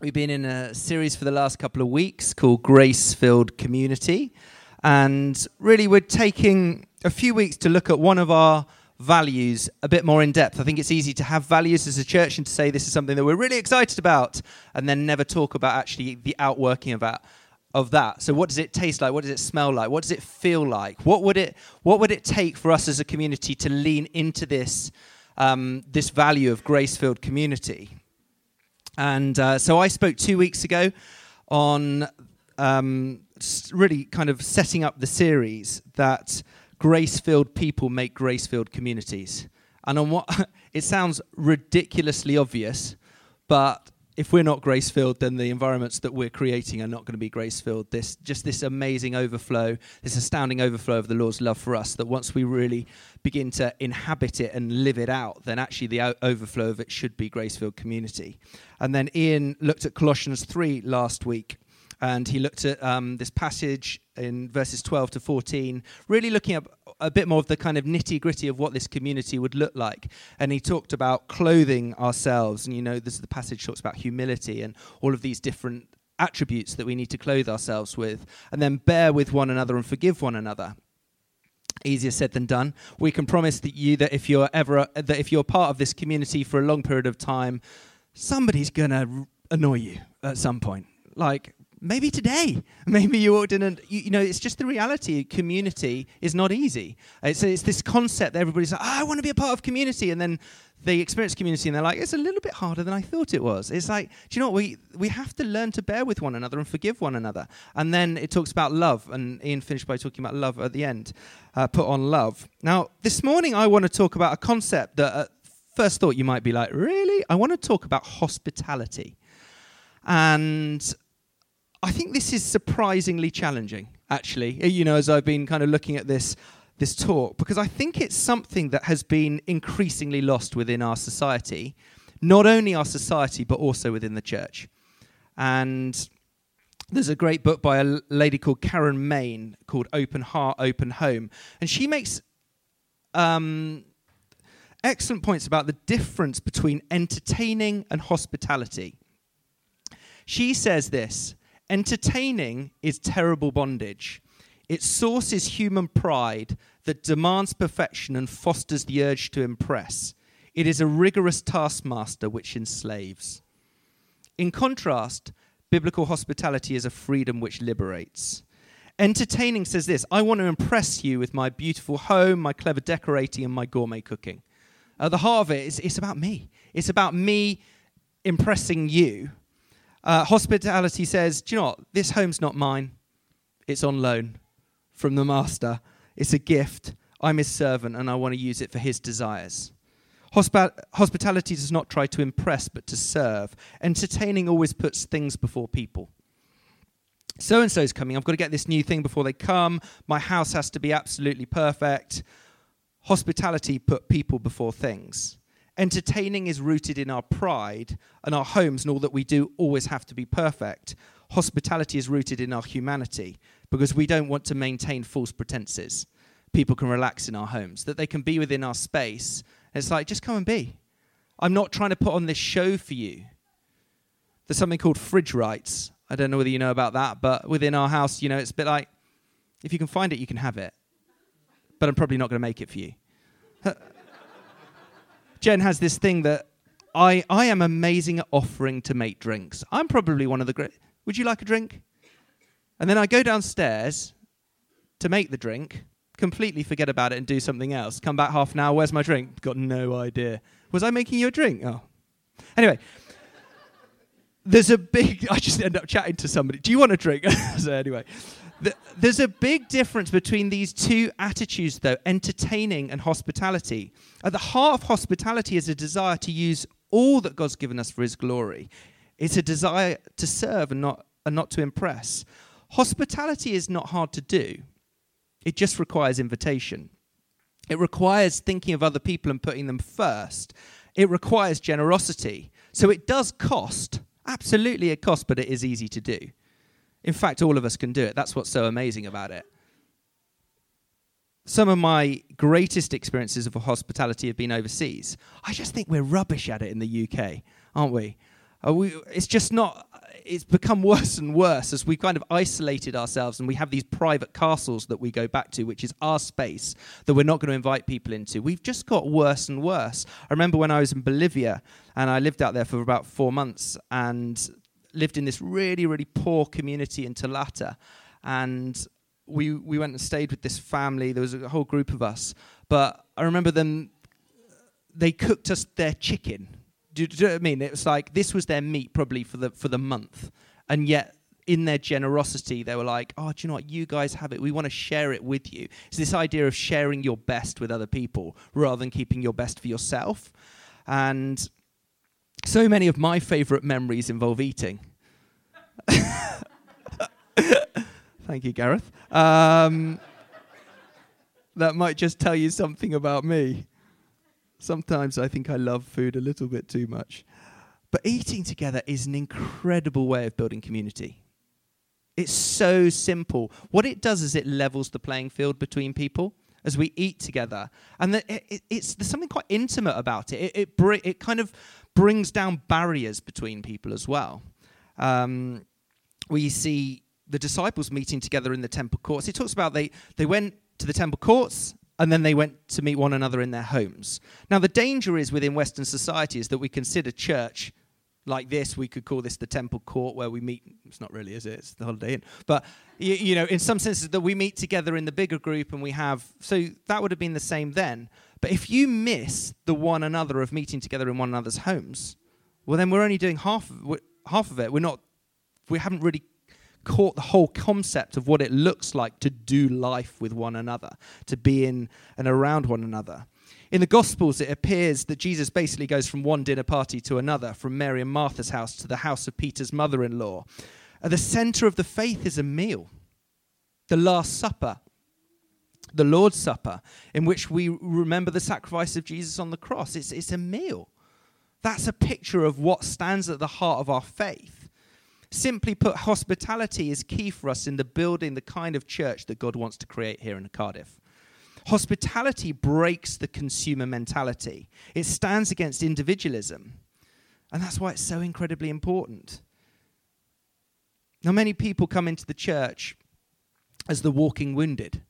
We've been in a series for the last couple of weeks called Grace Filled Community. And really, we're taking a few weeks to look at one of our values a bit more in depth. I think it's easy to have values as a church and to say this is something that we're really excited about and then never talk about actually the outworking of that. Of that. So what does it taste like? What does it smell like? What does it feel like? What would it what would it take for us as a community to lean into this um, this value of grace filled community? And uh, so I spoke two weeks ago on um, really kind of setting up the series that grace filled people make grace filled communities. And on what it sounds ridiculously obvious, but if we're not grace filled, then the environments that we're creating are not going to be grace filled. This just this amazing overflow, this astounding overflow of the Lord's love for us. That once we really begin to inhabit it and live it out, then actually the o- overflow of it should be grace filled community. And then Ian looked at Colossians three last week, and he looked at um, this passage in verses 12 to 14, really looking at a bit more of the kind of nitty gritty of what this community would look like. And he talked about clothing ourselves. And you know, this the passage talks about humility and all of these different attributes that we need to clothe ourselves with. And then bear with one another and forgive one another. Easier said than done. We can promise that you that if you're ever that if you're part of this community for a long period of time, somebody's gonna annoy you at some point. Like maybe today. Maybe you walked in and you, you, know it's just the reality. Community is not easy. It's, it's this concept that everybody's like oh, i want to be a part of community. And then they experience community and they're like it's a little bit harder than i thought it was. It's like do you know what? We we have to learn to bear with one another and forgive one another. And then it talks about love and ian finished by talking about love at the end uh, put on love. Now this morning i want to talk about a concept that at first thought you might be like really? I want to talk about hospitality. And I think this is surprisingly challenging, actually, you know, as I've been kind of looking at this, this talk, because I think it's something that has been increasingly lost within our society, not only our society, but also within the church. And there's a great book by a lady called Karen Main called Open Heart, Open Home. And she makes um, excellent points about the difference between entertaining and hospitality. She says this Entertaining is terrible bondage. Its source is human pride that demands perfection and fosters the urge to impress. It is a rigorous taskmaster which enslaves. In contrast, biblical hospitality is a freedom which liberates. Entertaining says this I want to impress you with my beautiful home, my clever decorating, and my gourmet cooking. At the heart of it is it's about me. It's about me impressing you uh, hospitality says, Do you know what? This home's not mine, it's on loan from the master. It's a gift. I'm his servant and I want to use it for his desires. Hospi- hospitality does not try to impress but to serve. Entertaining always puts things before people. So and so's coming. I've got to get this new thing before they come. My house has to be absolutely perfect. Hospitality put people before things. Entertaining is rooted in our pride, and our homes and all that we do always have to be perfect. Hospitality is rooted in our humanity because we don't want to maintain false pretenses. People can relax in our homes, that they can be within our space. it's like, just come and be. I'm not trying to put on this show for you. There's something called fridge rights. I don't know whether you know about that, but within our house, you know, it's a bit like if you can find it, you can have it. But I'm probably not going to make it for you. Jen has this thing that I, I am amazing at offering to make drinks. I'm probably one of the great. Would you like a drink? And then I go downstairs to make the drink, completely forget about it and do something else. Come back half an hour, where's my drink? Got no idea. Was I making you a drink? Oh. Anyway, there's a big. I just end up chatting to somebody. Do you want a drink? so, anyway, the, there's a big difference between these two attitudes, though entertaining and hospitality. At the heart of hospitality is a desire to use all that God's given us for His glory. It's a desire to serve and not, and not to impress. Hospitality is not hard to do, it just requires invitation. It requires thinking of other people and putting them first. It requires generosity. So it does cost. Absolutely, it costs, but it is easy to do. In fact, all of us can do it. That's what's so amazing about it. Some of my greatest experiences of hospitality have been overseas. I just think we're rubbish at it in the UK, aren't we? Uh, we, it's just not it's become worse and worse as we've kind of isolated ourselves and we have these private castles that we go back to, which is our space that we're not going to invite people into. We've just got worse and worse. I remember when I was in Bolivia and I lived out there for about four months and lived in this really, really poor community in Talata. And we, we went and stayed with this family. There was a whole group of us. But I remember them, they cooked us their chicken do, do you know what I mean? It was like this was their meat probably for the for the month, and yet in their generosity, they were like, "Oh, do you know what? You guys have it. We want to share it with you." It's this idea of sharing your best with other people rather than keeping your best for yourself. And so many of my favorite memories involve eating. Thank you, Gareth. Um, that might just tell you something about me. Sometimes I think I love food a little bit too much. But eating together is an incredible way of building community. It's so simple. What it does is it levels the playing field between people as we eat together. And the, it, it's, there's something quite intimate about it. It, it, it, kind of brings down barriers between people as well. Um, we see the disciples meeting together in the temple courts. He talks about they, they went to the temple courts and then they went to meet one another in their homes. Now, the danger is within Western society is that we consider church like this. We could call this the temple court where we meet. It's not really, is it? It's the Holiday Inn. But, you, you know, in some senses, that we meet together in the bigger group and we have. So that would have been the same then. But if you miss the one another of meeting together in one another's homes, well, then we're only doing half of, half of it. We're not. We haven't really caught the whole concept of what it looks like to do life with one another, to be in and around one another. In the Gospels, it appears that Jesus basically goes from one dinner party to another, from Mary and Martha's house to the house of Peter's mother in law. At the center of the faith is a meal, the Last Supper, the Lord's Supper, in which we remember the sacrifice of Jesus on the cross. It's, it's a meal. That's a picture of what stands at the heart of our faith. Simply put, hospitality is key for us in the building the kind of church that God wants to create here in Cardiff. Hospitality breaks the consumer mentality, it stands against individualism. And that's why it's so incredibly important. Now, many people come into the church as the walking wounded.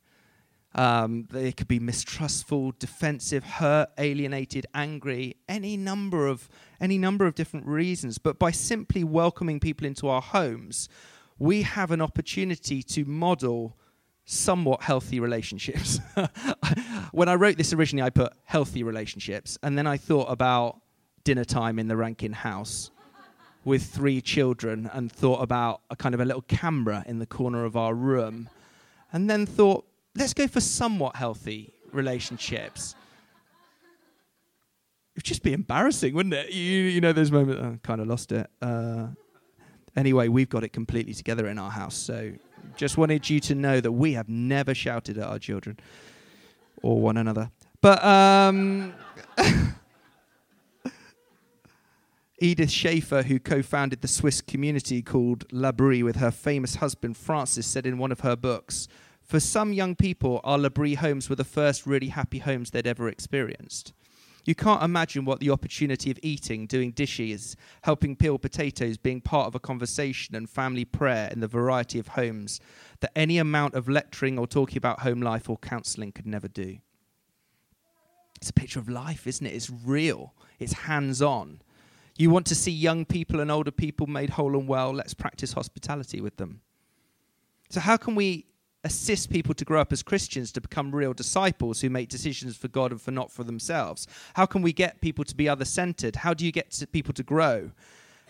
Um, they could be mistrustful, defensive, hurt, alienated, angry, any number of any number of different reasons. But by simply welcoming people into our homes, we have an opportunity to model somewhat healthy relationships. when I wrote this originally, I put healthy relationships, and then I thought about dinner time in the Rankin house with three children, and thought about a kind of a little camera in the corner of our room, and then thought let's go for somewhat healthy relationships. It'd just be embarrassing, wouldn't it? You, you know, those moments, I kind of lost it. Uh, anyway, we've got it completely together in our house. So just wanted you to know that we have never shouted at our children or one another. But um, Edith Schaeffer, who co founded the Swiss community called L'Abri with her famous husband Francis, said in one of her books for some young people, our L'Abri homes were the first really happy homes they'd ever experienced. You can't imagine what the opportunity of eating, doing dishes, helping peel potatoes, being part of a conversation and family prayer in the variety of homes that any amount of lecturing or talking about home life or counselling could never do. It's a picture of life, isn't it? It's real, it's hands on. You want to see young people and older people made whole and well, let's practice hospitality with them. So, how can we assist people to grow up as Christians to become real disciples who make decisions for God and for not for themselves? How can we get people to be other centered? How do you get to people to grow?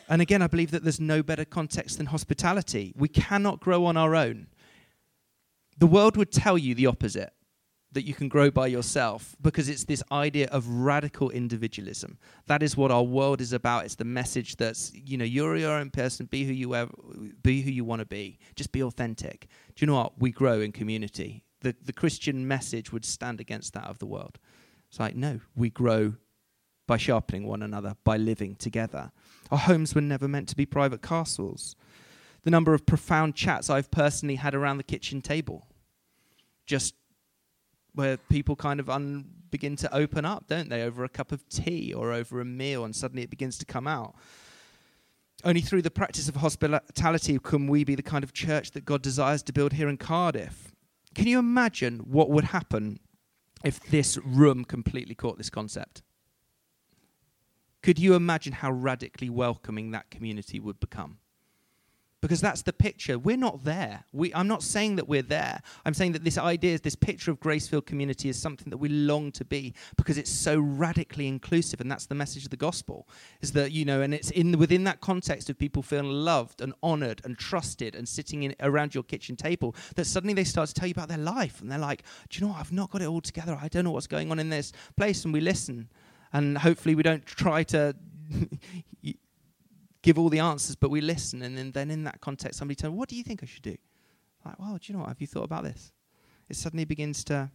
And again, I believe that there's no better context than hospitality. We cannot grow on our own. The world would tell you the opposite that you can grow by yourself because it's this idea of radical individualism. That is what our world is about. It's the message that's, you know, you're your own person, be who you ever, be who you want to be. Just be authentic. Do you know what? We grow in community. The the Christian message would stand against that of the world. It's like, no, we grow by sharpening one another, by living together. Our homes were never meant to be private castles. The number of profound chats I've personally had around the kitchen table. Just where people kind of un- begin to open up, don't they, over a cup of tea or over a meal, and suddenly it begins to come out. Only through the practice of hospitality can we be the kind of church that God desires to build here in Cardiff. Can you imagine what would happen if this room completely caught this concept? Could you imagine how radically welcoming that community would become? Because that's the picture. We're not there. We, I'm not saying that we're there. I'm saying that this idea, this picture of grace filled community is something that we long to be because it's so radically inclusive, and that's the message of the gospel. Is that you know, and it's in within that context of people feeling loved and honoured and trusted and sitting in, around your kitchen table that suddenly they start to tell you about their life, and they're like, "Do you know what? I've not got it all together. I don't know what's going on in this place," and we listen, and hopefully we don't try to give all the answers, but we listen. And then, then in that context, somebody tells, What do you think I should do? Like, well, do you know what? Have you thought about this? It suddenly begins to.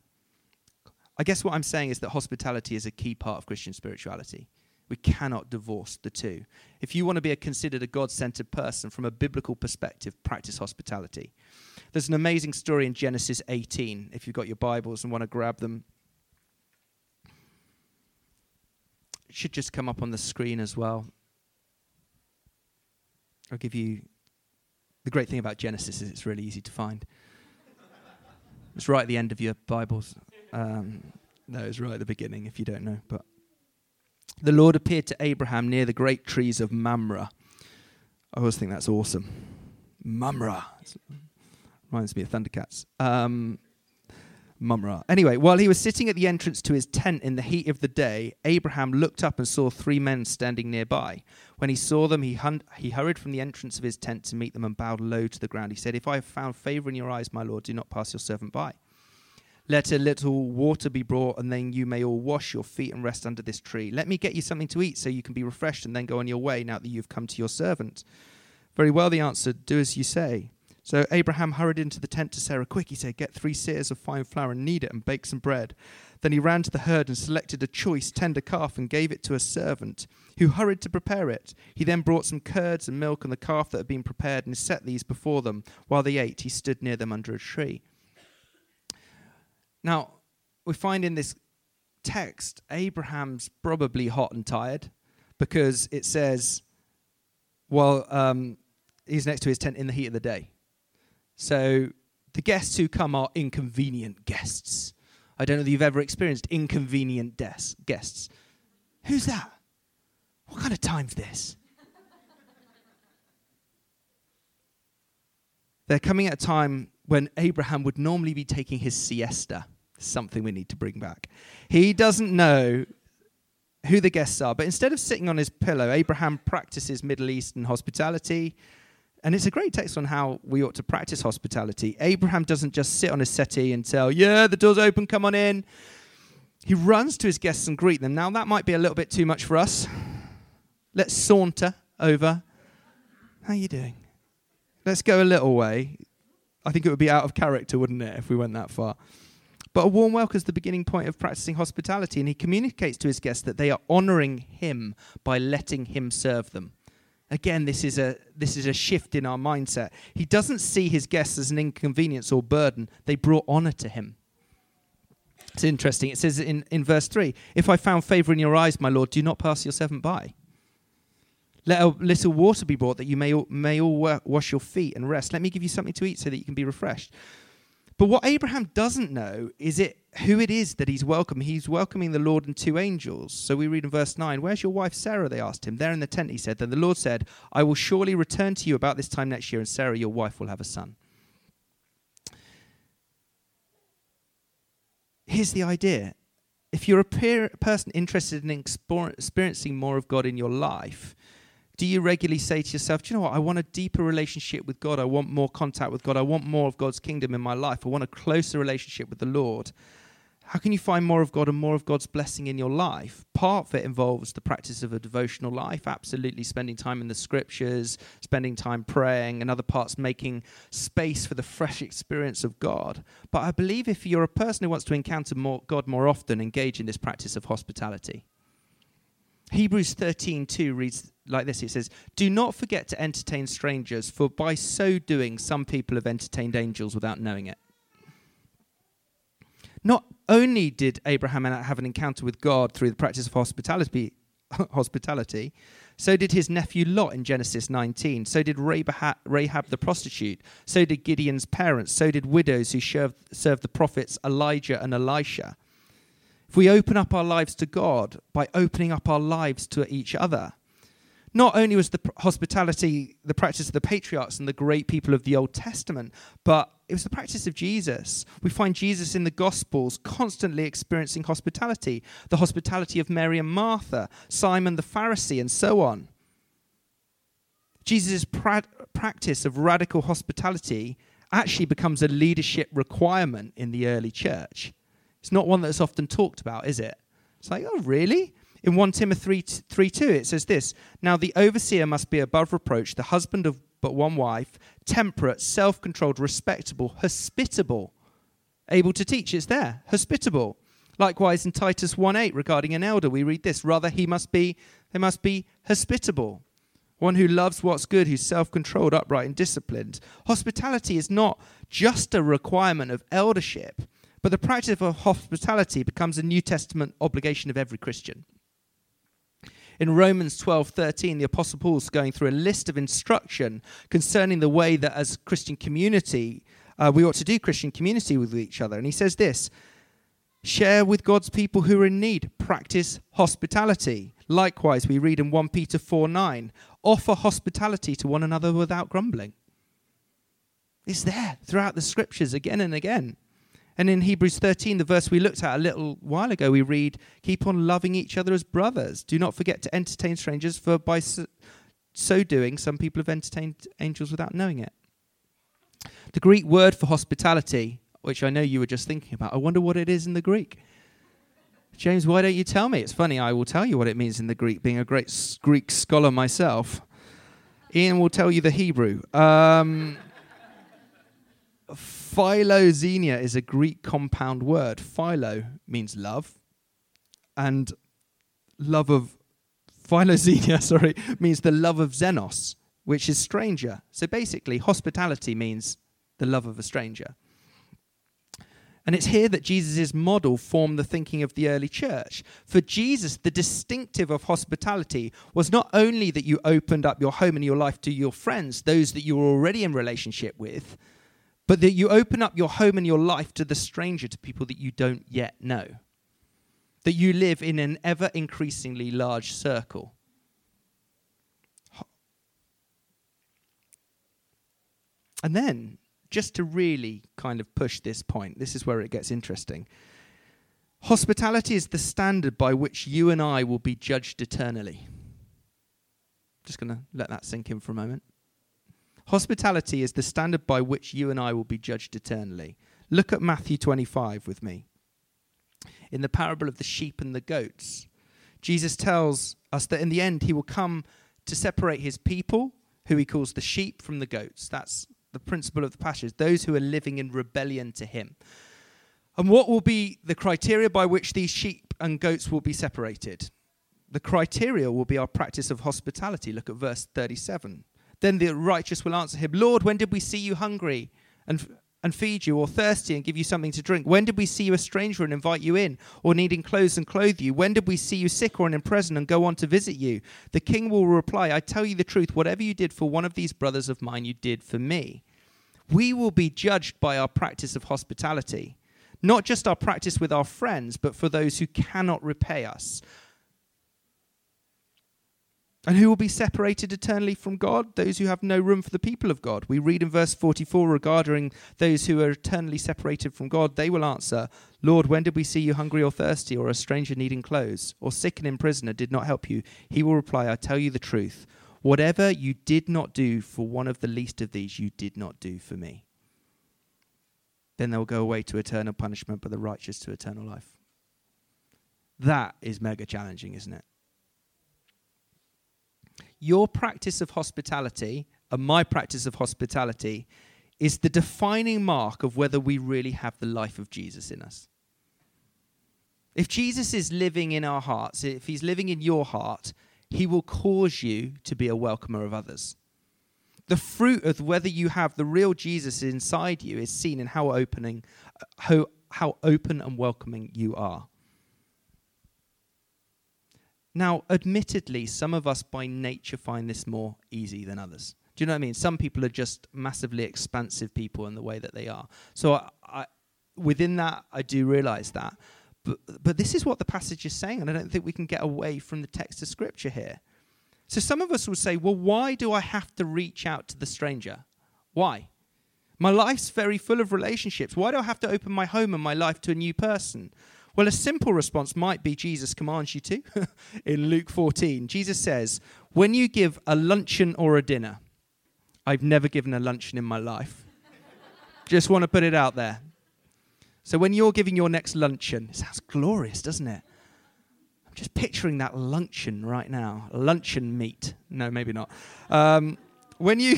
I guess what I'm saying is that hospitality is a key part of Christian spirituality. We cannot divorce the two. If you want to be a, considered a God centered person from a biblical perspective, practice hospitality. There's an amazing story in Genesis 18, if you've got your Bibles and want to grab them. It should just come up on the screen as well. I'll give you the great thing about Genesis is it's really easy to find. it's right at the end of your Bibles. Um, no, it's right at the beginning if you don't know. But the Lord appeared to Abraham near the great trees of Mamre. I always think that's awesome. Mamre. Reminds me of Thundercats. Um, Mamre. Anyway, while he was sitting at the entrance to his tent in the heat of the day, Abraham looked up and saw three men standing nearby. When he saw them, he, hun- he hurried from the entrance of his tent to meet them and bowed low to the ground. He said, If I have found favor in your eyes, my Lord, do not pass your servant by. Let a little water be brought, and then you may all wash your feet and rest under this tree. Let me get you something to eat so you can be refreshed and then go on your way now that you've come to your servant. Very well, they answered, Do as you say. So Abraham hurried into the tent to Sarah. Quick, he said, get three seahs of fine flour and knead it and bake some bread. Then he ran to the herd and selected a choice tender calf and gave it to a servant, who hurried to prepare it. He then brought some curds and milk and the calf that had been prepared and set these before them. While they ate, he stood near them under a tree. Now, we find in this text, Abraham's probably hot and tired because it says, well, um, he's next to his tent in the heat of the day. So the guests who come are inconvenient guests. I don't know if you've ever experienced inconvenient des- guests. Who's that? What kind of time's this? They're coming at a time when Abraham would normally be taking his siesta. Something we need to bring back. He doesn't know who the guests are, but instead of sitting on his pillow, Abraham practices Middle Eastern hospitality. And it's a great text on how we ought to practice hospitality. Abraham doesn't just sit on his settee and tell, Yeah, the door's open, come on in. He runs to his guests and greet them. Now, that might be a little bit too much for us. Let's saunter over. How are you doing? Let's go a little way. I think it would be out of character, wouldn't it, if we went that far? But a warm welcome is the beginning point of practicing hospitality, and he communicates to his guests that they are honoring him by letting him serve them. Again, this is a this is a shift in our mindset. He doesn't see his guests as an inconvenience or burden. They brought honor to him. It's interesting. It says in, in verse 3 If I found favor in your eyes, my Lord, do not pass your servant by. Let a little water be brought that you may may all wash your feet and rest. Let me give you something to eat so that you can be refreshed. But what Abraham doesn't know is it who it is that he's welcoming. He's welcoming the Lord and two angels. So we read in verse 9, Where's your wife Sarah? They asked him. There in the tent, he said. Then the Lord said, I will surely return to you about this time next year, and Sarah, your wife, will have a son. Here's the idea if you're a person interested in experiencing more of God in your life, do you regularly say to yourself, Do you know what? I want a deeper relationship with God. I want more contact with God. I want more of God's kingdom in my life. I want a closer relationship with the Lord. How can you find more of God and more of God's blessing in your life? Part of it involves the practice of a devotional life, absolutely spending time in the scriptures, spending time praying, and other parts making space for the fresh experience of God. But I believe if you're a person who wants to encounter more, God more often, engage in this practice of hospitality. Hebrews 13:2 reads like this it says, Do not forget to entertain strangers, for by so doing, some people have entertained angels without knowing it. Not only did Abraham have an encounter with God through the practice of hospitality, hospitality, So did his nephew Lot in Genesis 19. So did Rahab the prostitute. So did Gideon's parents. So did widows who served, served the prophets Elijah and Elisha. If we open up our lives to God by opening up our lives to each other, not only was the hospitality the practice of the patriarchs and the great people of the Old Testament, but it was the practice of Jesus. We find Jesus in the Gospels constantly experiencing hospitality, the hospitality of Mary and Martha, Simon the Pharisee, and so on. Jesus' pra- practice of radical hospitality actually becomes a leadership requirement in the early church. It's not one that's often talked about, is it? It's like, oh, really? In 1 Timothy 3, 3 2, it says this Now the overseer must be above reproach, the husband of but one wife, temperate, self controlled, respectable, hospitable, able to teach. It's there, hospitable. Likewise, in Titus 1 8, regarding an elder, we read this rather, he must be, they must be hospitable. One who loves what's good, who's self controlled, upright, and disciplined. Hospitality is not just a requirement of eldership, but the practice of hospitality becomes a New Testament obligation of every Christian. In Romans 12:13, the apostle Paul's going through a list of instruction concerning the way that as Christian community uh, we ought to do Christian community with each other. And he says this, share with God's people who are in need, practice hospitality. Likewise, we read in 1 Peter 4 9, offer hospitality to one another without grumbling. It's there throughout the scriptures again and again. And in Hebrews 13, the verse we looked at a little while ago, we read, Keep on loving each other as brothers. Do not forget to entertain strangers, for by so doing, some people have entertained angels without knowing it. The Greek word for hospitality, which I know you were just thinking about, I wonder what it is in the Greek. James, why don't you tell me? It's funny, I will tell you what it means in the Greek, being a great Greek scholar myself. Ian will tell you the Hebrew. Um, Philoxenia is a Greek compound word. Philo means love, and love of philoxenia, sorry, means the love of xenos, which is stranger. So basically, hospitality means the love of a stranger. And it's here that Jesus' model formed the thinking of the early church. For Jesus, the distinctive of hospitality was not only that you opened up your home and your life to your friends, those that you were already in relationship with, but that you open up your home and your life to the stranger, to people that you don't yet know. That you live in an ever increasingly large circle. And then, just to really kind of push this point, this is where it gets interesting. Hospitality is the standard by which you and I will be judged eternally. Just going to let that sink in for a moment. Hospitality is the standard by which you and I will be judged eternally. Look at Matthew 25 with me. In the parable of the sheep and the goats, Jesus tells us that in the end he will come to separate his people, who he calls the sheep, from the goats. That's the principle of the passage, those who are living in rebellion to him. And what will be the criteria by which these sheep and goats will be separated? The criteria will be our practice of hospitality. Look at verse 37. Then the righteous will answer him, Lord, when did we see you hungry and, and feed you, or thirsty and give you something to drink? When did we see you a stranger and invite you in, or needing clothes and clothe you? When did we see you sick or in prison and go on to visit you? The king will reply, I tell you the truth, whatever you did for one of these brothers of mine, you did for me. We will be judged by our practice of hospitality, not just our practice with our friends, but for those who cannot repay us and who will be separated eternally from God? Those who have no room for the people of God. We read in verse 44 regarding those who are eternally separated from God, they will answer, Lord, when did we see you hungry or thirsty, or a stranger needing clothes, or sick and in prison and did not help you? He will reply, I tell you the truth. Whatever you did not do for one of the least of these, you did not do for me. Then they'll go away to eternal punishment, but the righteous to eternal life. That is mega challenging, isn't it? Your practice of hospitality and my practice of hospitality is the defining mark of whether we really have the life of Jesus in us. If Jesus is living in our hearts, if he's living in your heart, he will cause you to be a welcomer of others. The fruit of whether you have the real Jesus inside you is seen in how opening how, how open and welcoming you are. Now, admittedly, some of us by nature find this more easy than others. Do you know what I mean? Some people are just massively expansive people in the way that they are. So, I, I, within that, I do realize that. But, but this is what the passage is saying, and I don't think we can get away from the text of Scripture here. So, some of us will say, well, why do I have to reach out to the stranger? Why? My life's very full of relationships. Why do I have to open my home and my life to a new person? Well, a simple response might be Jesus commands you to. in Luke 14, Jesus says, When you give a luncheon or a dinner, I've never given a luncheon in my life. Just want to put it out there. So when you're giving your next luncheon, it sounds glorious, doesn't it? I'm just picturing that luncheon right now. Luncheon meat. No, maybe not. Um, when you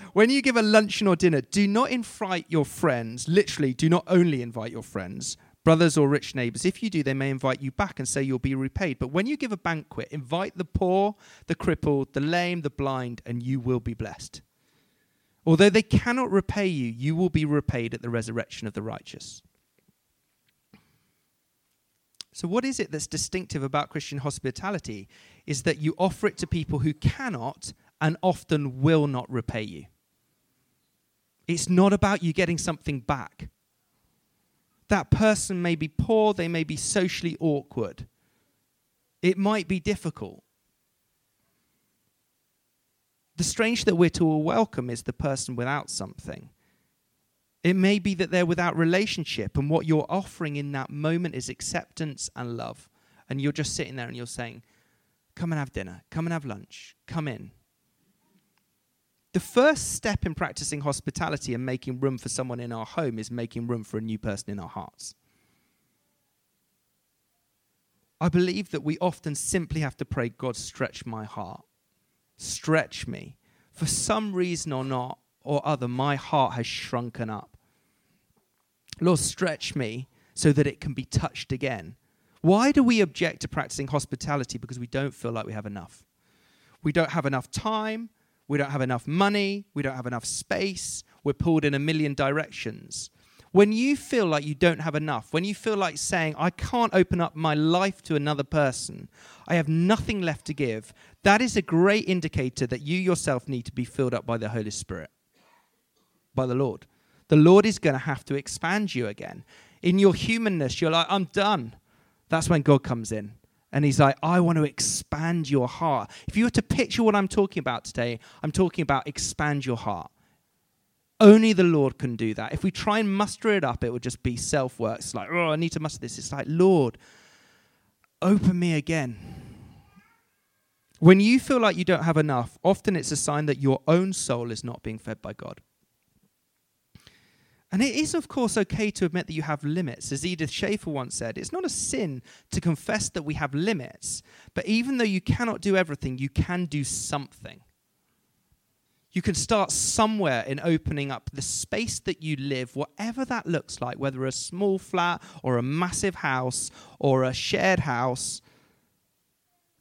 when you give a luncheon or dinner, do not invite your friends. Literally, do not only invite your friends, brothers or rich neighbors. If you do, they may invite you back and say you'll be repaid. But when you give a banquet, invite the poor, the crippled, the lame, the blind, and you will be blessed. Although they cannot repay you, you will be repaid at the resurrection of the righteous. So, what is it that's distinctive about Christian hospitality? Is that you offer it to people who cannot and often will not repay you. It's not about you getting something back. That person may be poor, they may be socially awkward. It might be difficult. The strange that we're to welcome is the person without something. It may be that they're without relationship, and what you're offering in that moment is acceptance and love. And you're just sitting there and you're saying, Come and have dinner, come and have lunch, come in. The first step in practicing hospitality and making room for someone in our home is making room for a new person in our hearts. I believe that we often simply have to pray, God, stretch my heart. Stretch me. For some reason or not, or other, my heart has shrunken up. Lord, stretch me so that it can be touched again. Why do we object to practicing hospitality? Because we don't feel like we have enough. We don't have enough time. We don't have enough money. We don't have enough space. We're pulled in a million directions. When you feel like you don't have enough, when you feel like saying, I can't open up my life to another person, I have nothing left to give, that is a great indicator that you yourself need to be filled up by the Holy Spirit, by the Lord. The Lord is going to have to expand you again. In your humanness, you're like, I'm done. That's when God comes in. And he's like, I want to expand your heart. If you were to picture what I'm talking about today, I'm talking about expand your heart. Only the Lord can do that. If we try and muster it up, it would just be self work. It's like, oh, I need to muster this. It's like, Lord, open me again. When you feel like you don't have enough, often it's a sign that your own soul is not being fed by God. And it is, of course, okay to admit that you have limits. As Edith Schaeffer once said, it's not a sin to confess that we have limits, but even though you cannot do everything, you can do something. You can start somewhere in opening up the space that you live, whatever that looks like, whether a small flat or a massive house or a shared house,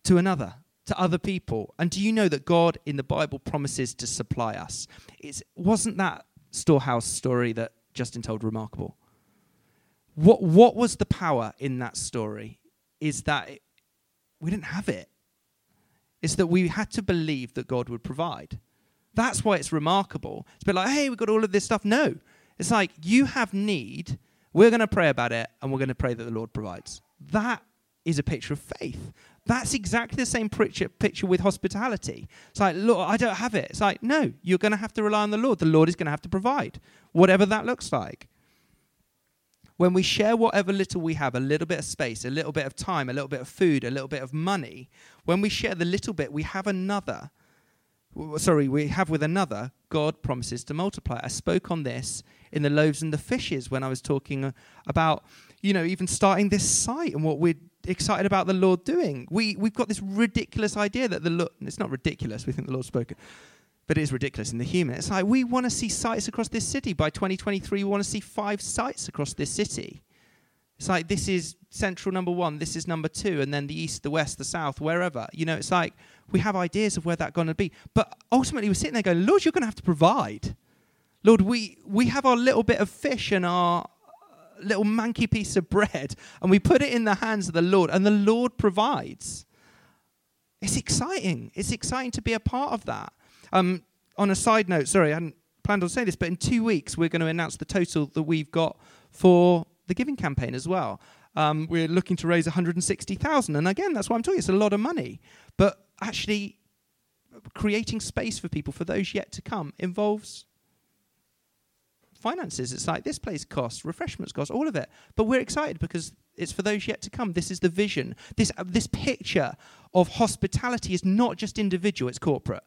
to another, to other people. And do you know that God in the Bible promises to supply us? It wasn't that storehouse story that Justin told remarkable. What, what was the power in that story is that it, we didn't have it. It's that we had to believe that God would provide. That's why it's remarkable. It's a bit like, hey, we've got all of this stuff. No. It's like, you have need, we're going to pray about it, and we're going to pray that the Lord provides. That is a picture of faith. That's exactly the same picture, with hospitality. It's like, look, I don't have it. It's like, no, you're going to have to rely on the Lord. The Lord is going to have to provide, whatever that looks like. When we share whatever little we have, a little bit of space, a little bit of time, a little bit of food, a little bit of money, when we share the little bit, we have another. Sorry, we have with another, God promises to multiply. I spoke on this in the loaves and the fishes when I was talking uh, about, you know, even starting this site and what we're excited about the Lord doing. We, we've got this ridiculous idea that the Lord, it's not ridiculous, we think the Lord's spoken, but it is ridiculous in the human. It's like we want to see sites across this city. By 2023, we want to see five sites across this city. It's like this is central number one, this is number two, and then the east, the west, the south, wherever. You know, it's like we have ideas of where that's going to be. But ultimately, we're sitting there going, Lord, you're going to have to provide. Lord, we, we have our little bit of fish and our, little manky piece of bread and we put it in the hands of the Lord, and the Lord provides. It's exciting. It's exciting to be a part of that. Um, on a side note, sorry, I hadn't planned on saying this, but in two weeks we're going to announce the total that we've got for the giving campaign as well. Um, we're looking to raise 160,000, and again, that's why I'm talking. It's a lot of money, but actually creating space for people for those yet to come involves finances. It's like this place costs, refreshments costs, all of it. But we're excited because it's for those yet to come. This is the vision. This uh, this picture of hospitality is not just individual; it's corporate.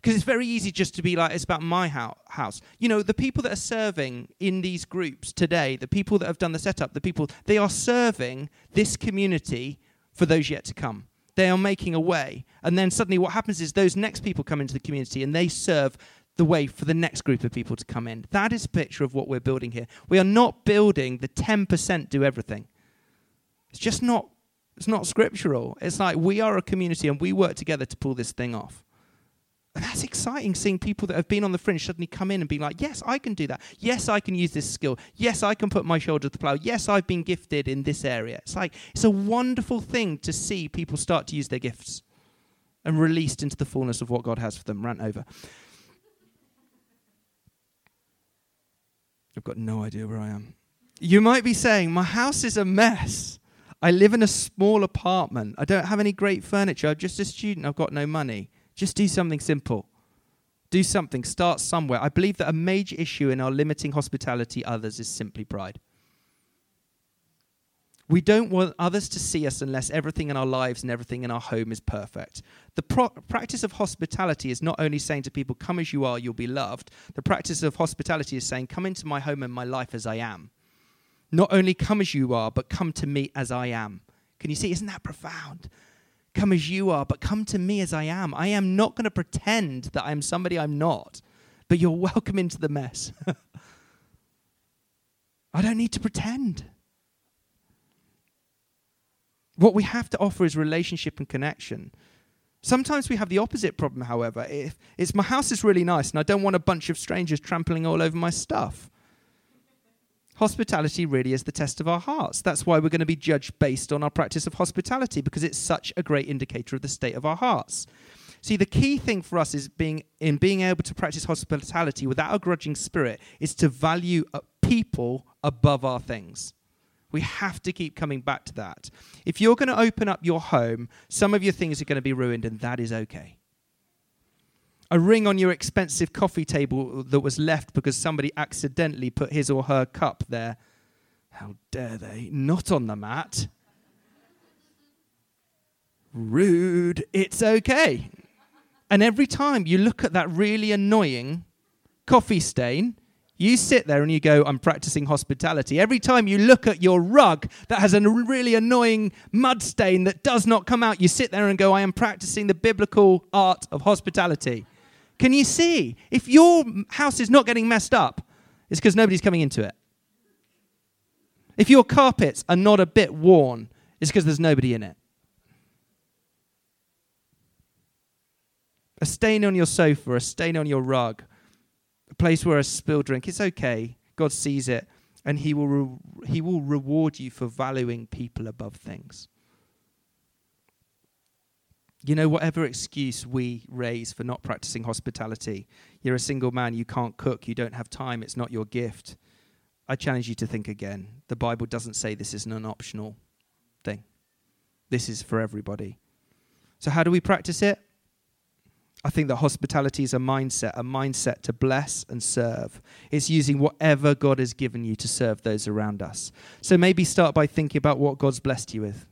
Because it's very easy just to be like, it's about my house. You know, the people that are serving in these groups today, the people that have done the setup, the people, they are serving this community for those yet to come. They are making a way. And then suddenly what happens is those next people come into the community and they serve the way for the next group of people to come in. That is a picture of what we're building here. We are not building the 10% do everything. It's just not it's not scriptural. It's like we are a community and we work together to pull this thing off. And that's exciting seeing people that have been on the fringe suddenly come in and be like, yes, I can do that. Yes, I can use this skill. Yes, I can put my shoulder to the plow. Yes, I've been gifted in this area. It's like, it's a wonderful thing to see people start to use their gifts and released into the fullness of what God has for them. Rant over. I've got no idea where I am. You might be saying, My house is a mess. I live in a small apartment. I don't have any great furniture. I'm just a student. I've got no money. Just do something simple. Do something. Start somewhere. I believe that a major issue in our limiting hospitality others is simply pride. We don't want others to see us unless everything in our lives and everything in our home is perfect. The pro- practice of hospitality is not only saying to people, Come as you are, you'll be loved. The practice of hospitality is saying, Come into my home and my life as I am. Not only come as you are, but come to me as I am. Can you see? Isn't that profound? Come as you are, but come to me as I am. I am not going to pretend that I'm somebody I'm not, but you're welcome into the mess. I don't need to pretend. What we have to offer is relationship and connection. Sometimes we have the opposite problem, however. If it's my house is really nice and I don't want a bunch of strangers trampling all over my stuff. Hospitality really is the test of our hearts. That's why we're going to be judged based on our practice of hospitality because it's such a great indicator of the state of our hearts. See, the key thing for us is being in being able to practice hospitality without a grudging spirit is to value uh, people above our things. We have to keep coming back to that. If you're going to open up your home, some of your things are going to be ruined, and that is okay. A ring on your expensive coffee table that was left because somebody accidentally put his or her cup there. How dare they? Not on the mat. Rude. It's okay. And every time you look at that really annoying coffee stain, you sit there and you go, I'm practicing hospitality. Every time you look at your rug that has a really annoying mud stain that does not come out, you sit there and go, I am practicing the biblical art of hospitality. Can you see? If your house is not getting messed up, it's because nobody's coming into it. If your carpets are not a bit worn, it's because there's nobody in it. A stain on your sofa, a stain on your rug, a place where a spilled drink. It's okay. God sees it, and He will re- He will reward you for valuing people above things. You know, whatever excuse we raise for not practicing hospitality, you're a single man, you can't cook, you don't have time, it's not your gift. I challenge you to think again. The Bible doesn't say this is an optional thing. This is for everybody. So, how do we practice it? I think that hospitality is a mindset, a mindset to bless and serve. It's using whatever God has given you to serve those around us. So maybe start by thinking about what God's blessed you with.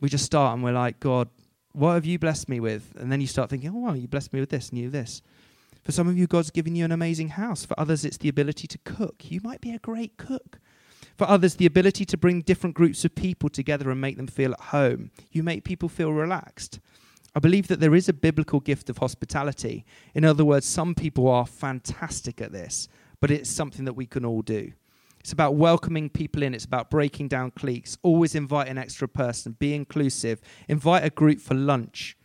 We just start and we're like, God, what have you blessed me with? And then you start thinking, oh, wow, you blessed me with this and you this. For some of you, God's given you an amazing house. For others, it's the ability to cook. You might be a great cook. For others, the ability to bring different groups of people together and make them feel at home. You make people feel relaxed. I believe that there is a biblical gift of hospitality. In other words, some people are fantastic at this, but it's something that we can all do. It's about welcoming people in, it's about breaking down cliques, always invite an extra person, be inclusive, invite a group for lunch.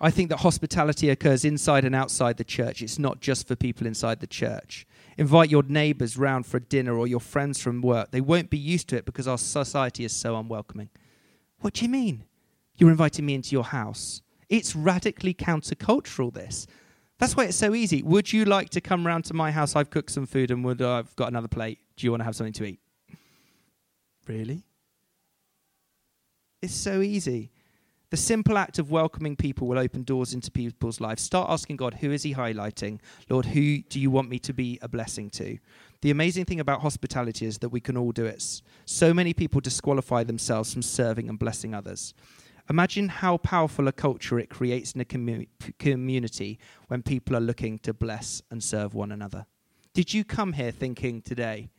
I think that hospitality occurs inside and outside the church. It's not just for people inside the church. Invite your neighbors round for a dinner or your friends from work. They won't be used to it because our society is so unwelcoming. What do you mean? You're inviting me into your house. It's radically countercultural, this. That's why it's so easy. Would you like to come round to my house? I've cooked some food and would uh, I've got another plate. Do you want to have something to eat? Really? It's so easy. The simple act of welcoming people will open doors into people's lives. Start asking God, who is He highlighting? Lord, who do you want me to be a blessing to? The amazing thing about hospitality is that we can all do it. So many people disqualify themselves from serving and blessing others. Imagine how powerful a culture it creates in a commu- community when people are looking to bless and serve one another. Did you come here thinking today,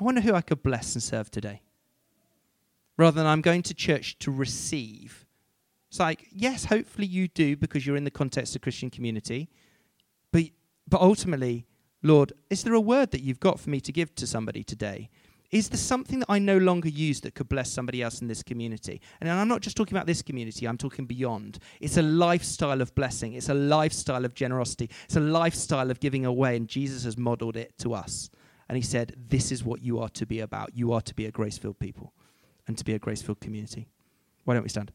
I wonder who I could bless and serve today? Rather than I'm going to church to receive it's like, yes, hopefully you do because you're in the context of Christian community. But, but ultimately, Lord, is there a word that you've got for me to give to somebody today? Is there something that I no longer use that could bless somebody else in this community? And I'm not just talking about this community, I'm talking beyond. It's a lifestyle of blessing, it's a lifestyle of generosity, it's a lifestyle of giving away, and Jesus has modeled it to us. And he said, This is what you are to be about. You are to be a grace filled people and to be a grace filled community. Why don't we stand?